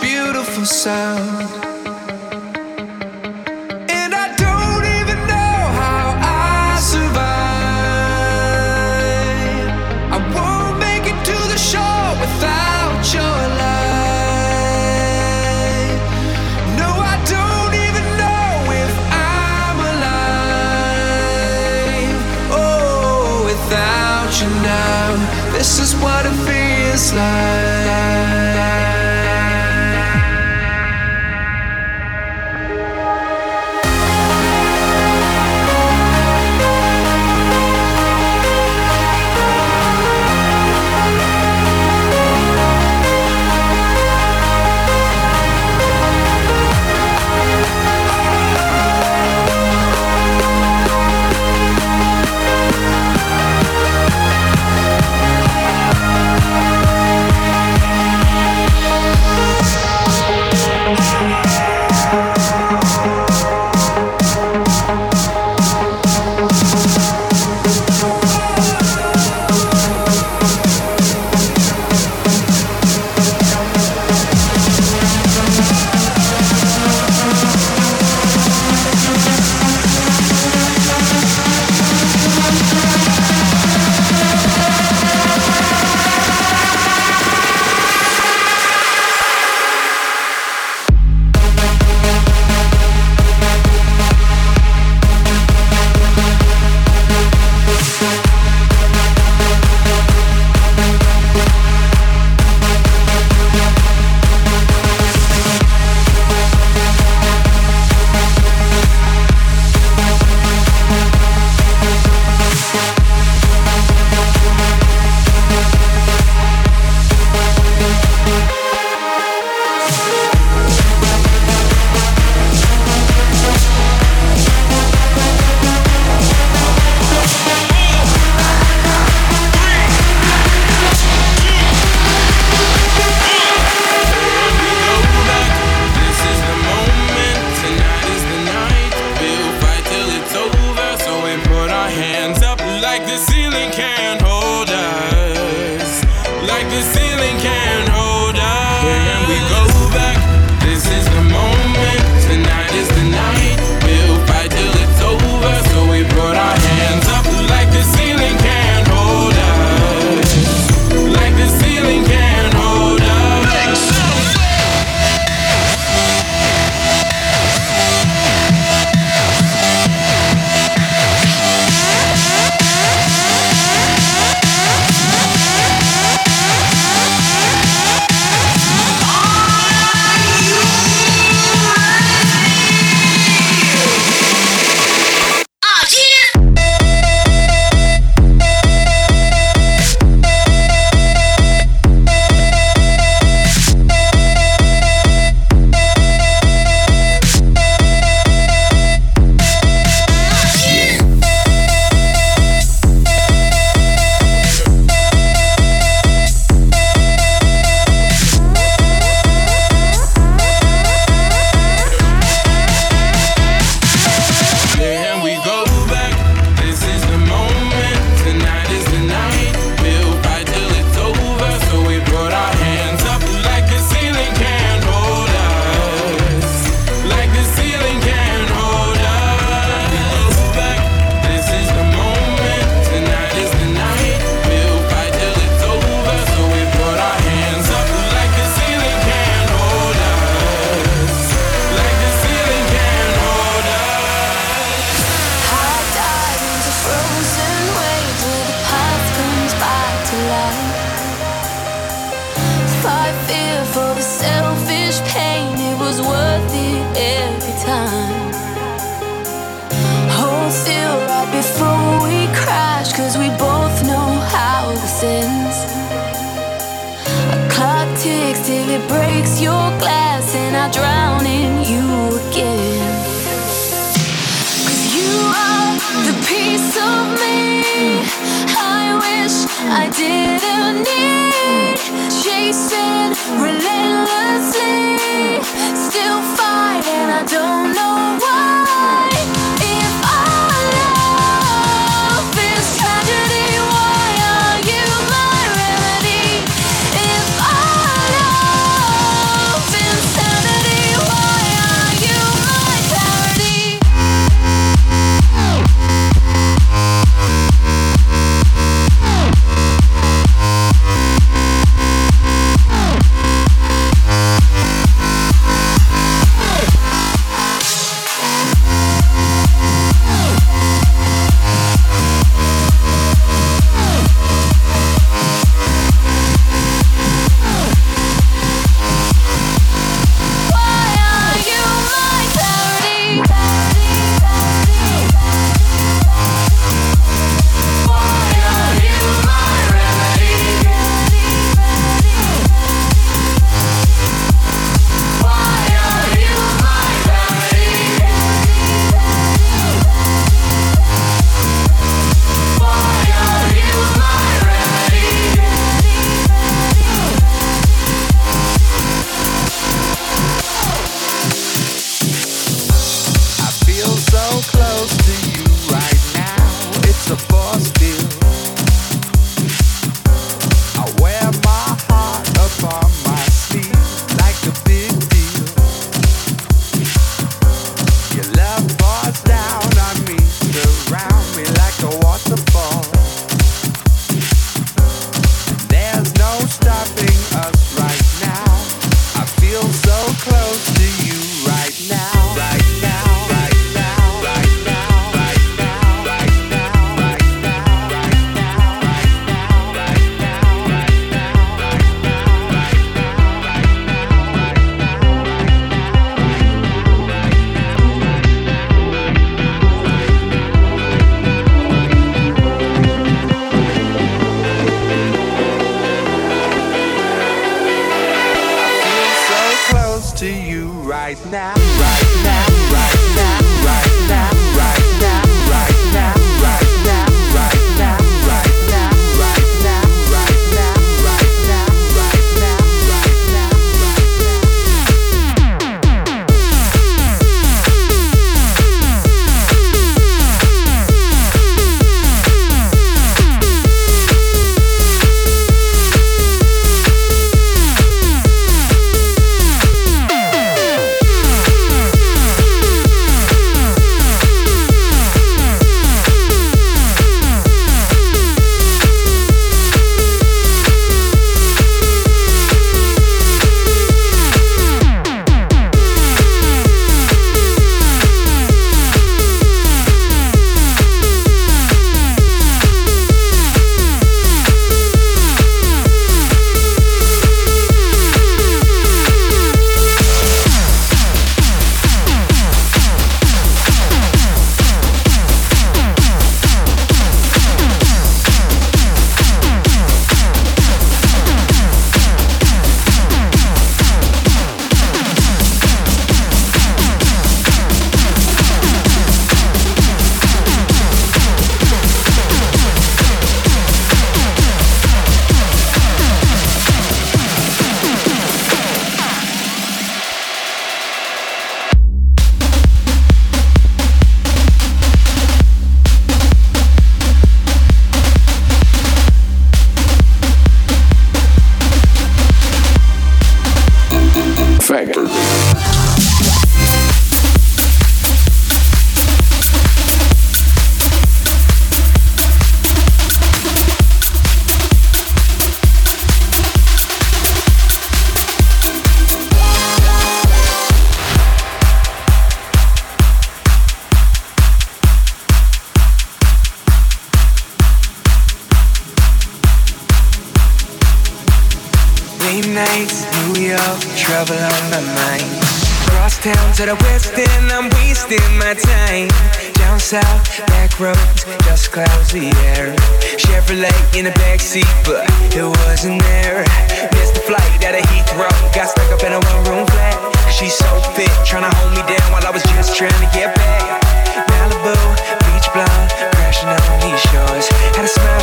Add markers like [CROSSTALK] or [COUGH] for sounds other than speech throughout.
beautiful sound. And I don't even know how I survive. I won't make it to the show without your life. No, I don't even know if I'm alive. Oh without you know this is what it feels like.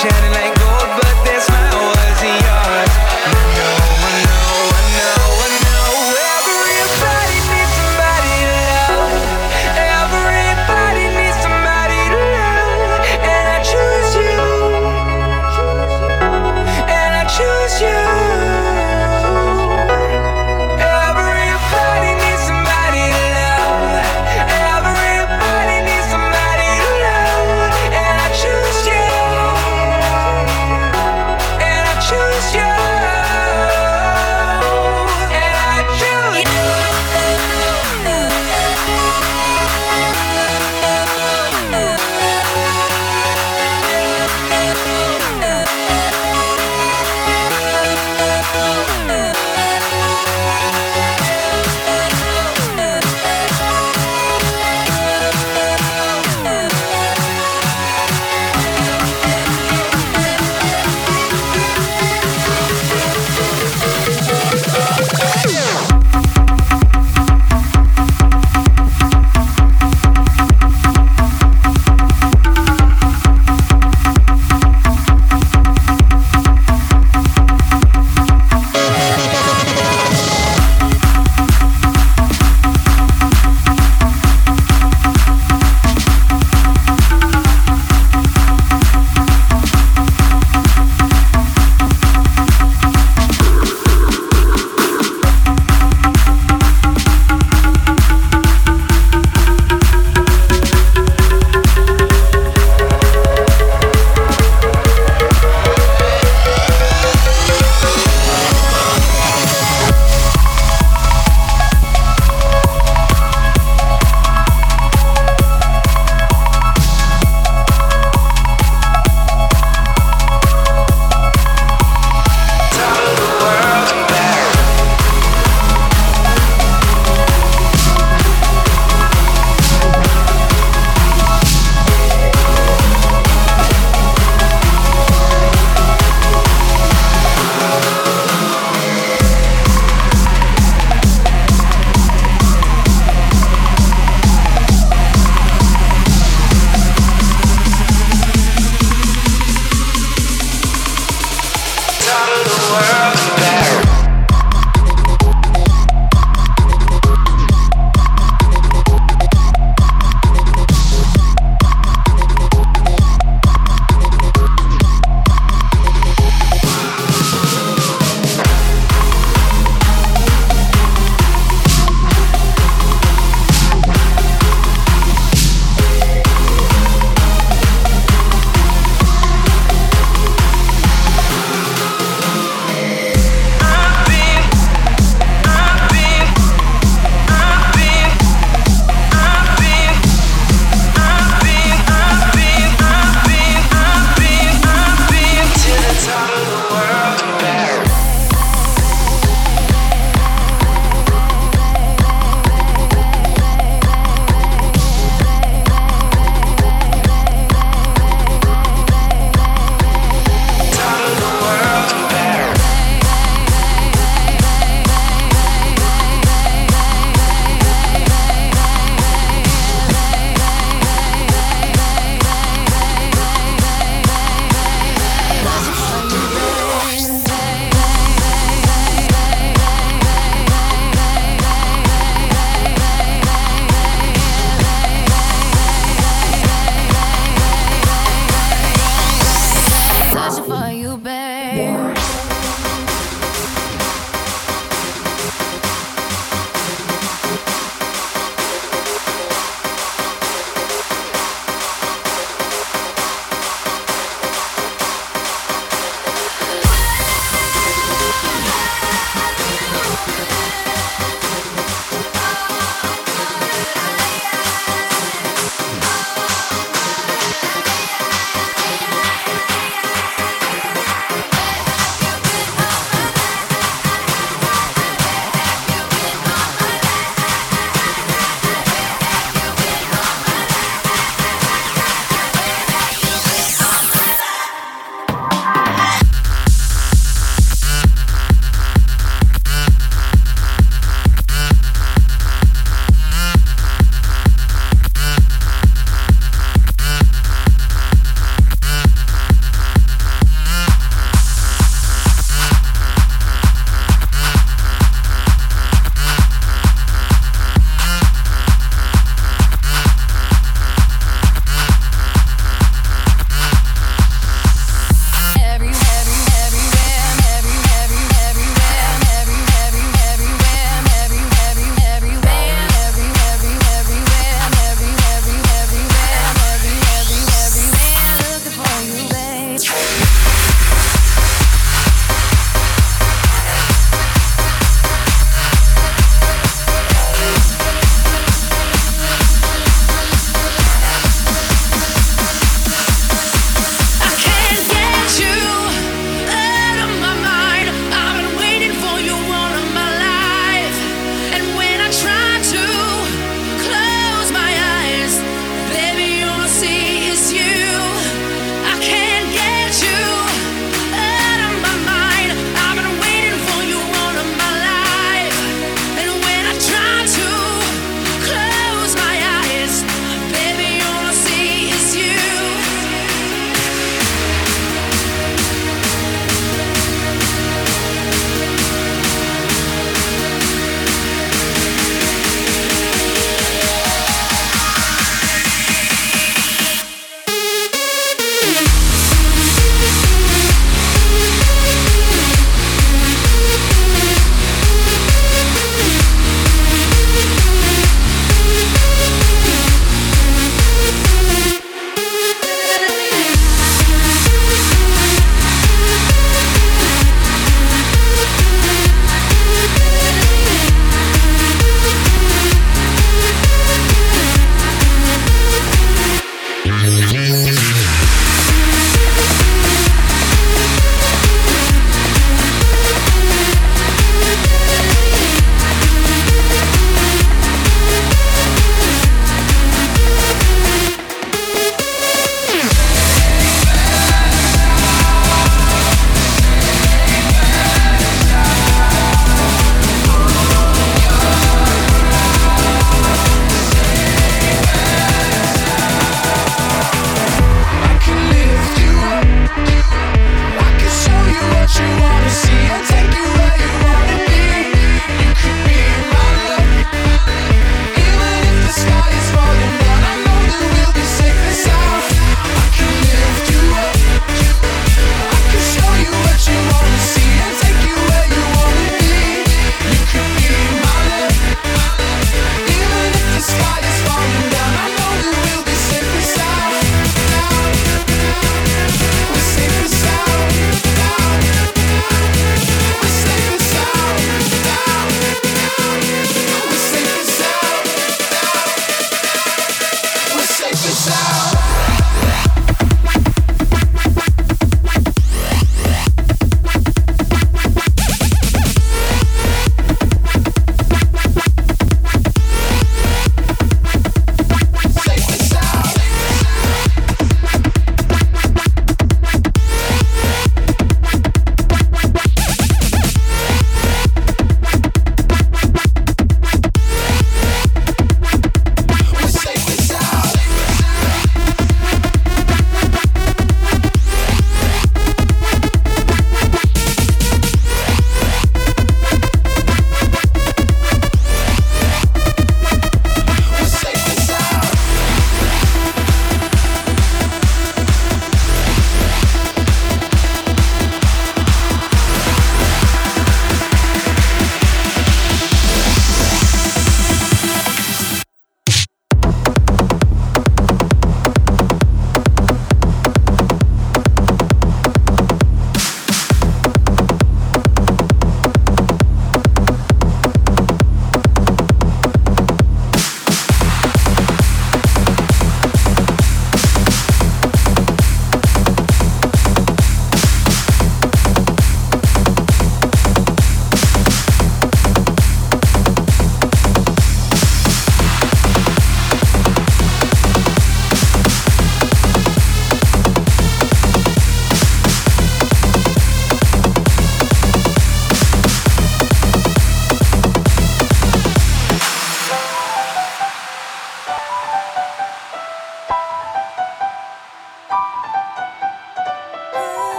Shining like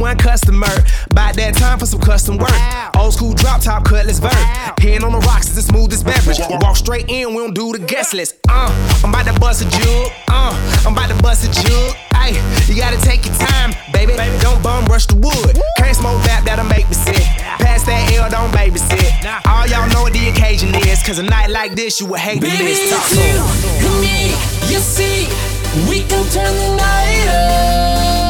one customer. By that time for some custom work. Old school drop top cutlass vert. Hand on the rocks is the smoothest beverage. Walk straight in, we don't do the guest list. Uh, I'm about to bust a jug. Uh, I'm about to bust a jug. Hey, you gotta take your time, baby. Don't bum rush the wood. Can't smoke that, that'll make me sick. Pass that L, don't babysit. All y'all know what the occasion is. Cause a night like this, you would hate baby, the list. Talk to me, you see, we can turn the night up.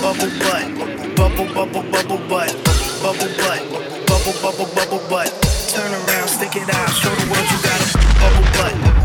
bubble butt, bubble bubble bubble butt, bubble butt, bubble bubble bubble butt. Turn around, stick it out, show the world you got a bubble butt.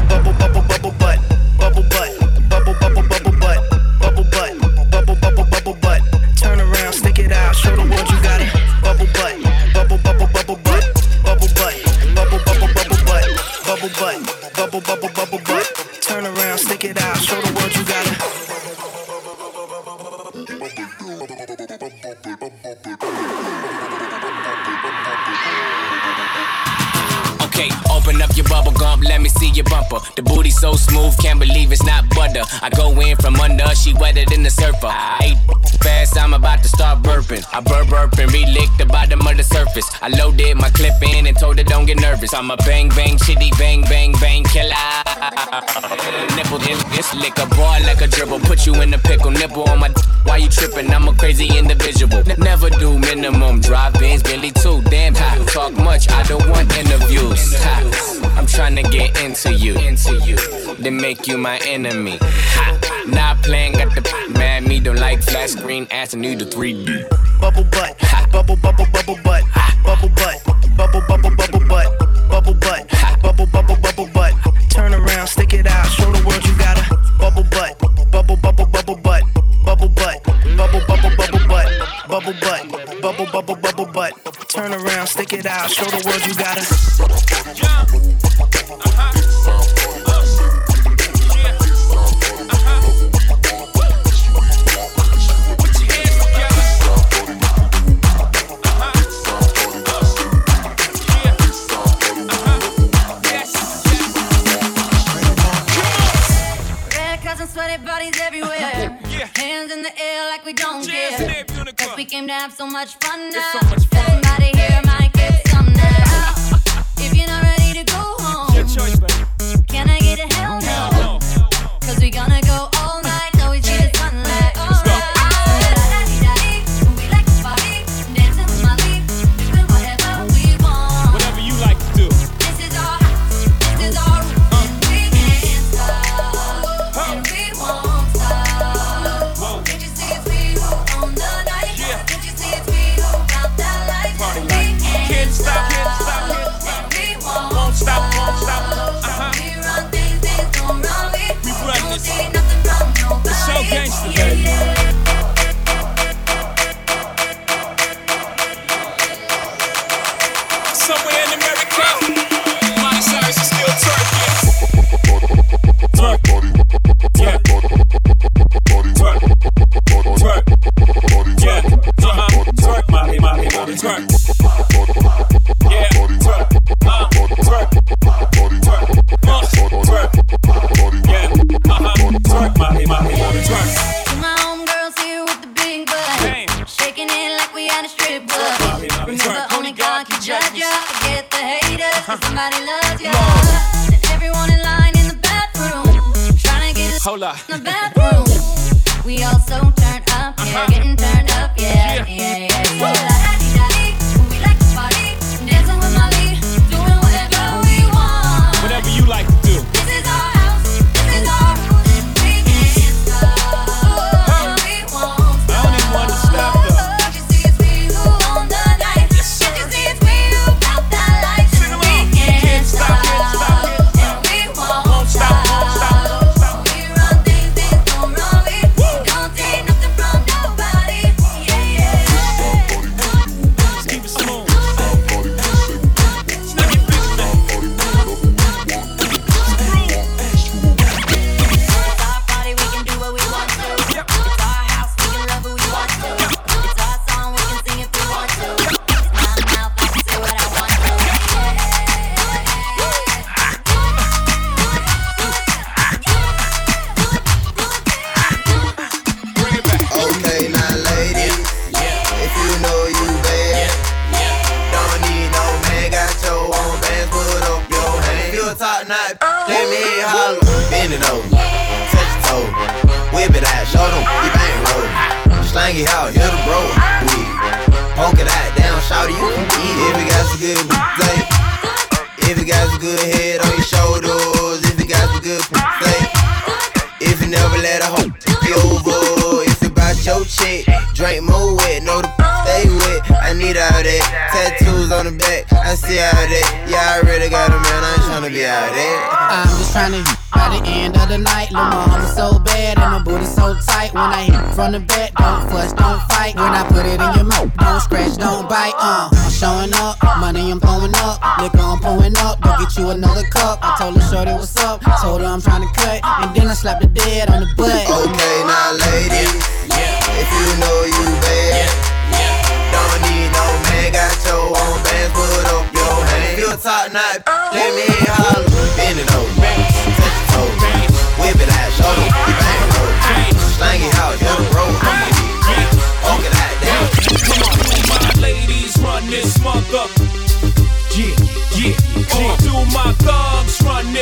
so smooth, can't believe it's not butter. I go in from under, she wetter than the surfer. I ate fast, I'm about to start burping. I burp burping, and relick the bottom of the surface. I loaded my clip in and told her don't get nervous. I'm a bang bang shitty bang bang bang killer. Nipple in this lick a bar like a dribble. Put you in a pickle, nipple on my. D- why you tripping? I'm a crazy individual. N- never do minimum drive-ins, Bentley too. Damn, I talk much, I don't want interviews. Ha. I'm trying to get into you, into you, then make you my enemy. Ha, not playing, got the mad me don't like flat screen, asking you to 3D. Bubble butt, ha. bubble bubble bubble butt, ha. bubble butt, bubble bubble bubble butt, bubble butt, ha. bubble bubble bubble butt. Turn around, stick it out, show the world you got a bubble butt, bubble bubble bubble butt, bubble butt, bubble bubble bubble butt, bubble butt, bubble bubble bubble butt. Turn around, stick it out, show the world you got. Dead bodies everywhere. [LAUGHS] Yeah. Hands in the air like we don't Jazz care. Cause we came to have so much fun now. So much fun. Everybody here might get some now. if you're not ready to go home, choice, can I get a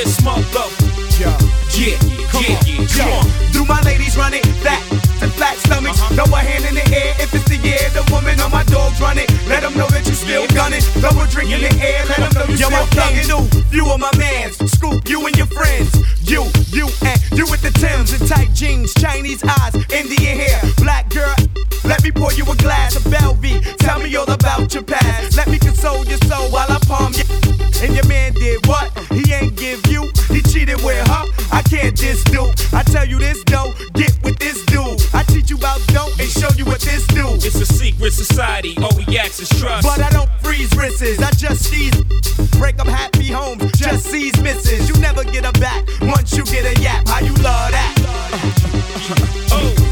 this mother. Yeah, yeah, yeah, yeah. Come on. Do my ladies run it? Fat and flat stomachs. Throw a hand in the air if it's the year. The woman on my dogs run it. A drink in the air. Let them know you Yo, still I came thugging. through. You are my mans. Scoop you and your friends. You, you, and you with the Timbs and tight jeans, Chinese eyes, Indian hair, black girl. Let me pour you a glass of Belvy. Tell me all about your past. Let me console your soul while I palm you. And your man did what? He ain't give you. He cheated with her. I can't diss dude. I tell you this though. Get with this dude. I teach you about dope and show you what this do. It's a secret society. All we ask is trust. But I don't freeze wrists, I just seize. Break up happy homes, just seize misses. You never get a back once you get a yap. How you love that? oh,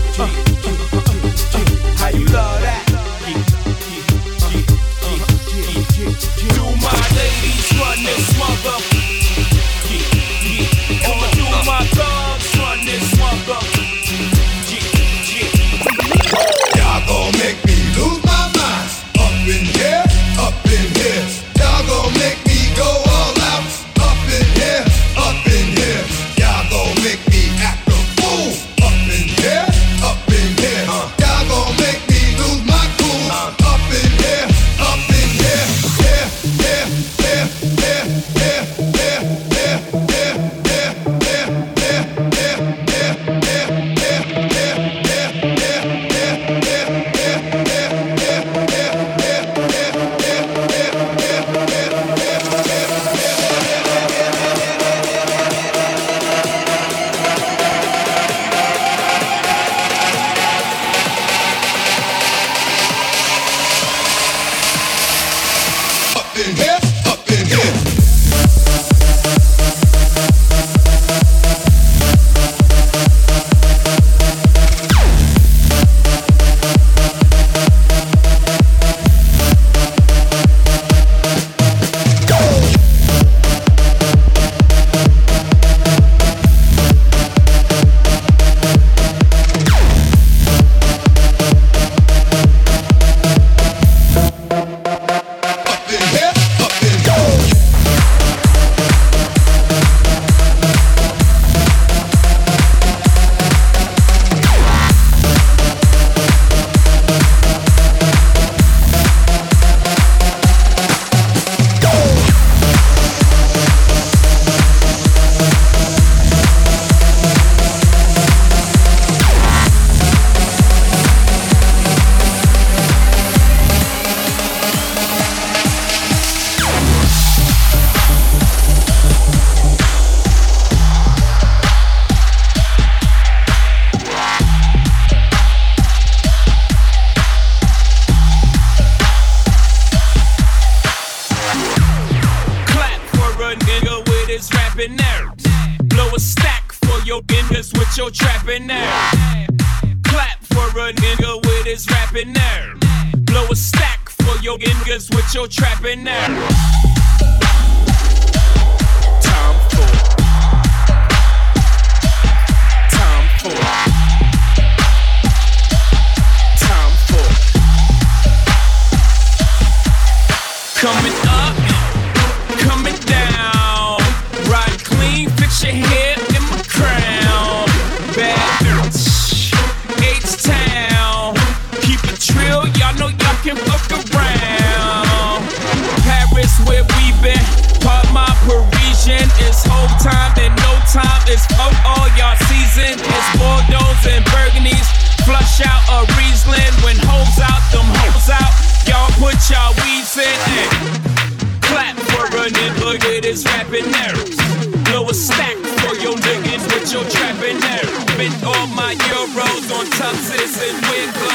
that is rapping nerves. Blow a stack for your niggas with your trapping nerves. Spent all my euros on tuxes and wig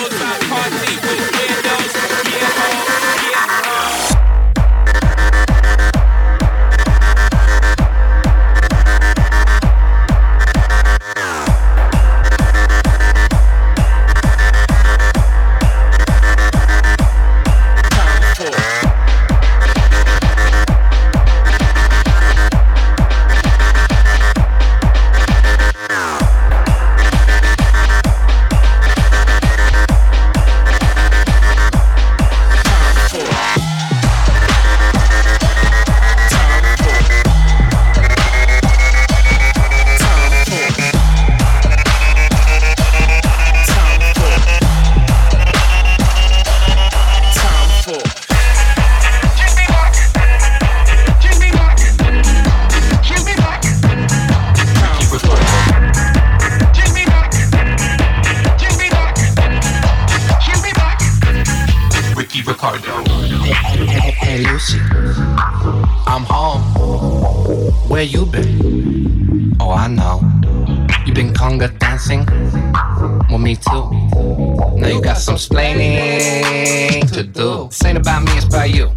This ain't about me, it's about you.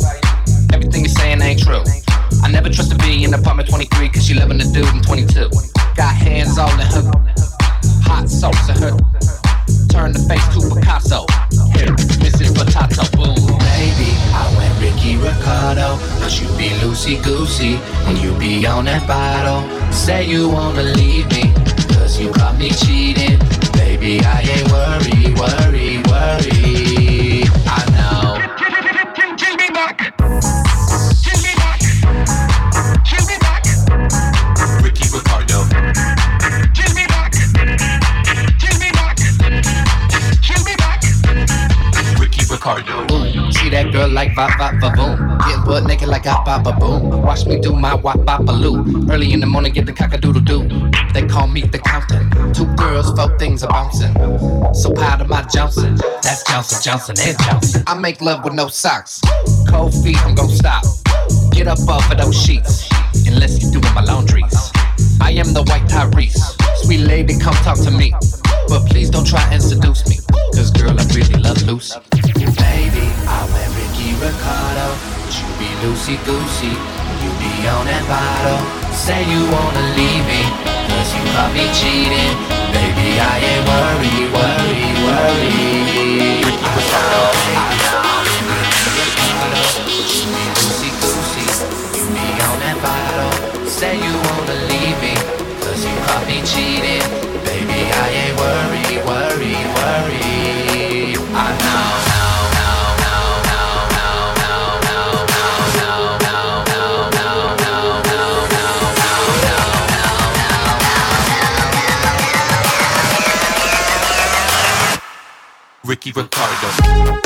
Everything you're saying ain't true. I never trust a B in apartment 23 cause she loving the dude in 22. Got hands all in her, hot sauce in her. Turn the face to Picasso. Here, Mrs. Potato, boom. Baby, I went Ricky Ricardo. Cause you be loosey goosey when you be on that bottle. Say you wanna leave me, cause you caught me cheating. Baby, I ain't worried, worried, worried. That girl like va va va boom. Getting butt naked like a ba ba boom. Watch me do my wop a loo. Early in the morning, get the cock a doodle doo. They call me the counting. Two girls, four things are bouncing. So proud of my Johnson. That's Johnson, Johnson, and Johnson. I make love with no socks. Cold feet, I'm gon' stop. Get up off of those sheets. Unless you're doing my laundries. I am the white Tyrese. Sweet lady, come talk to me. But please don't try and seduce me. Cause girl, I really love Lucy. Ricardo. But you be loosey goosey. You be on that bottle. Say you wanna leave me. Cause you caught me cheating. Baby, I ain't worried, worried, worried. I know, I know. Ricardo, you be loosey goosey. You be on that bottle. Say you Ricky Ricardo.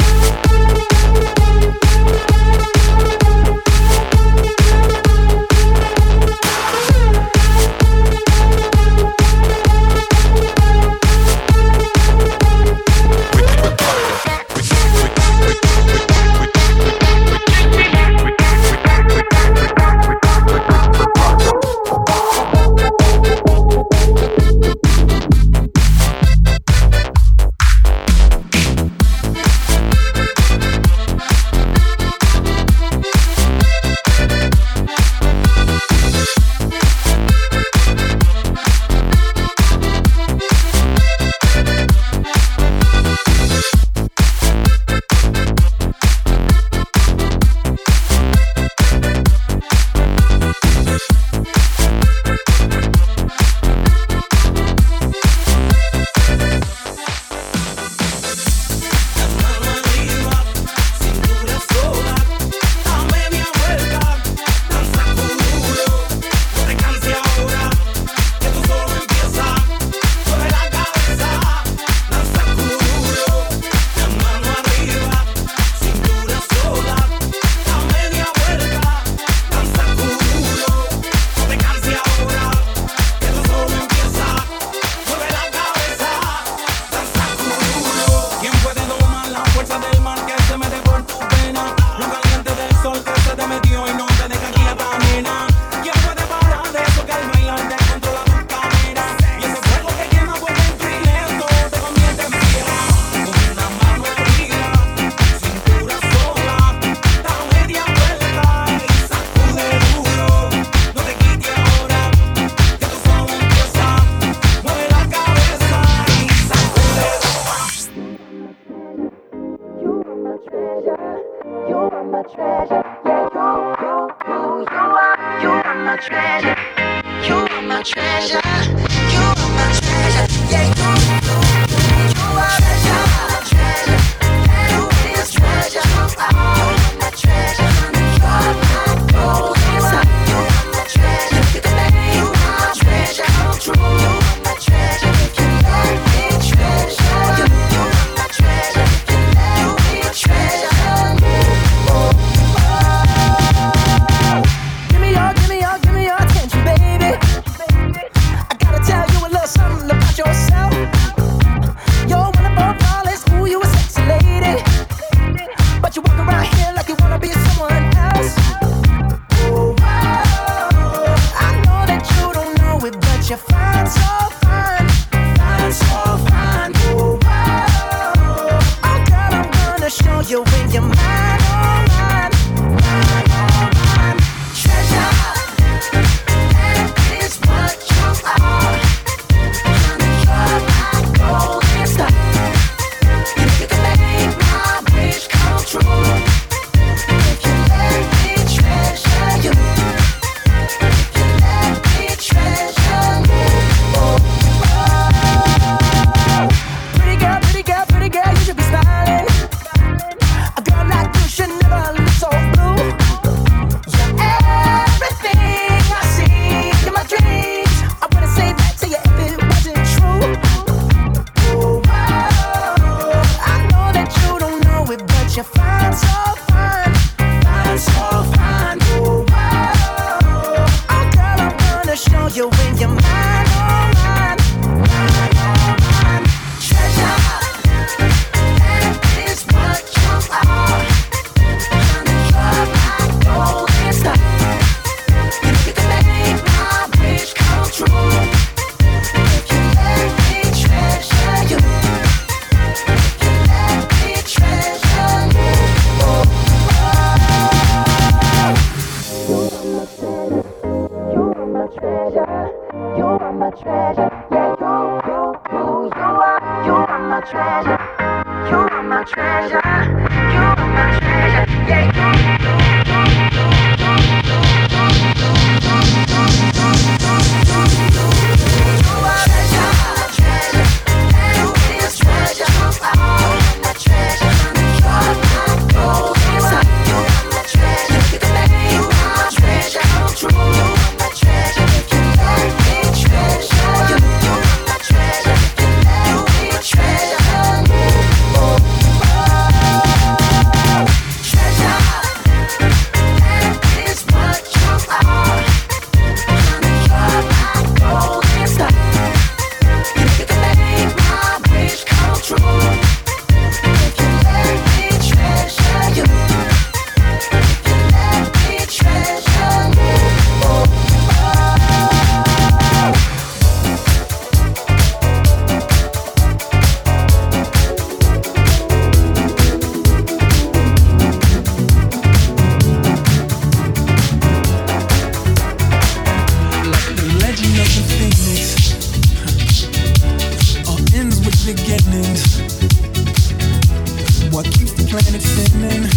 Planet spinning?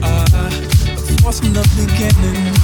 Ah, Force from the beginning.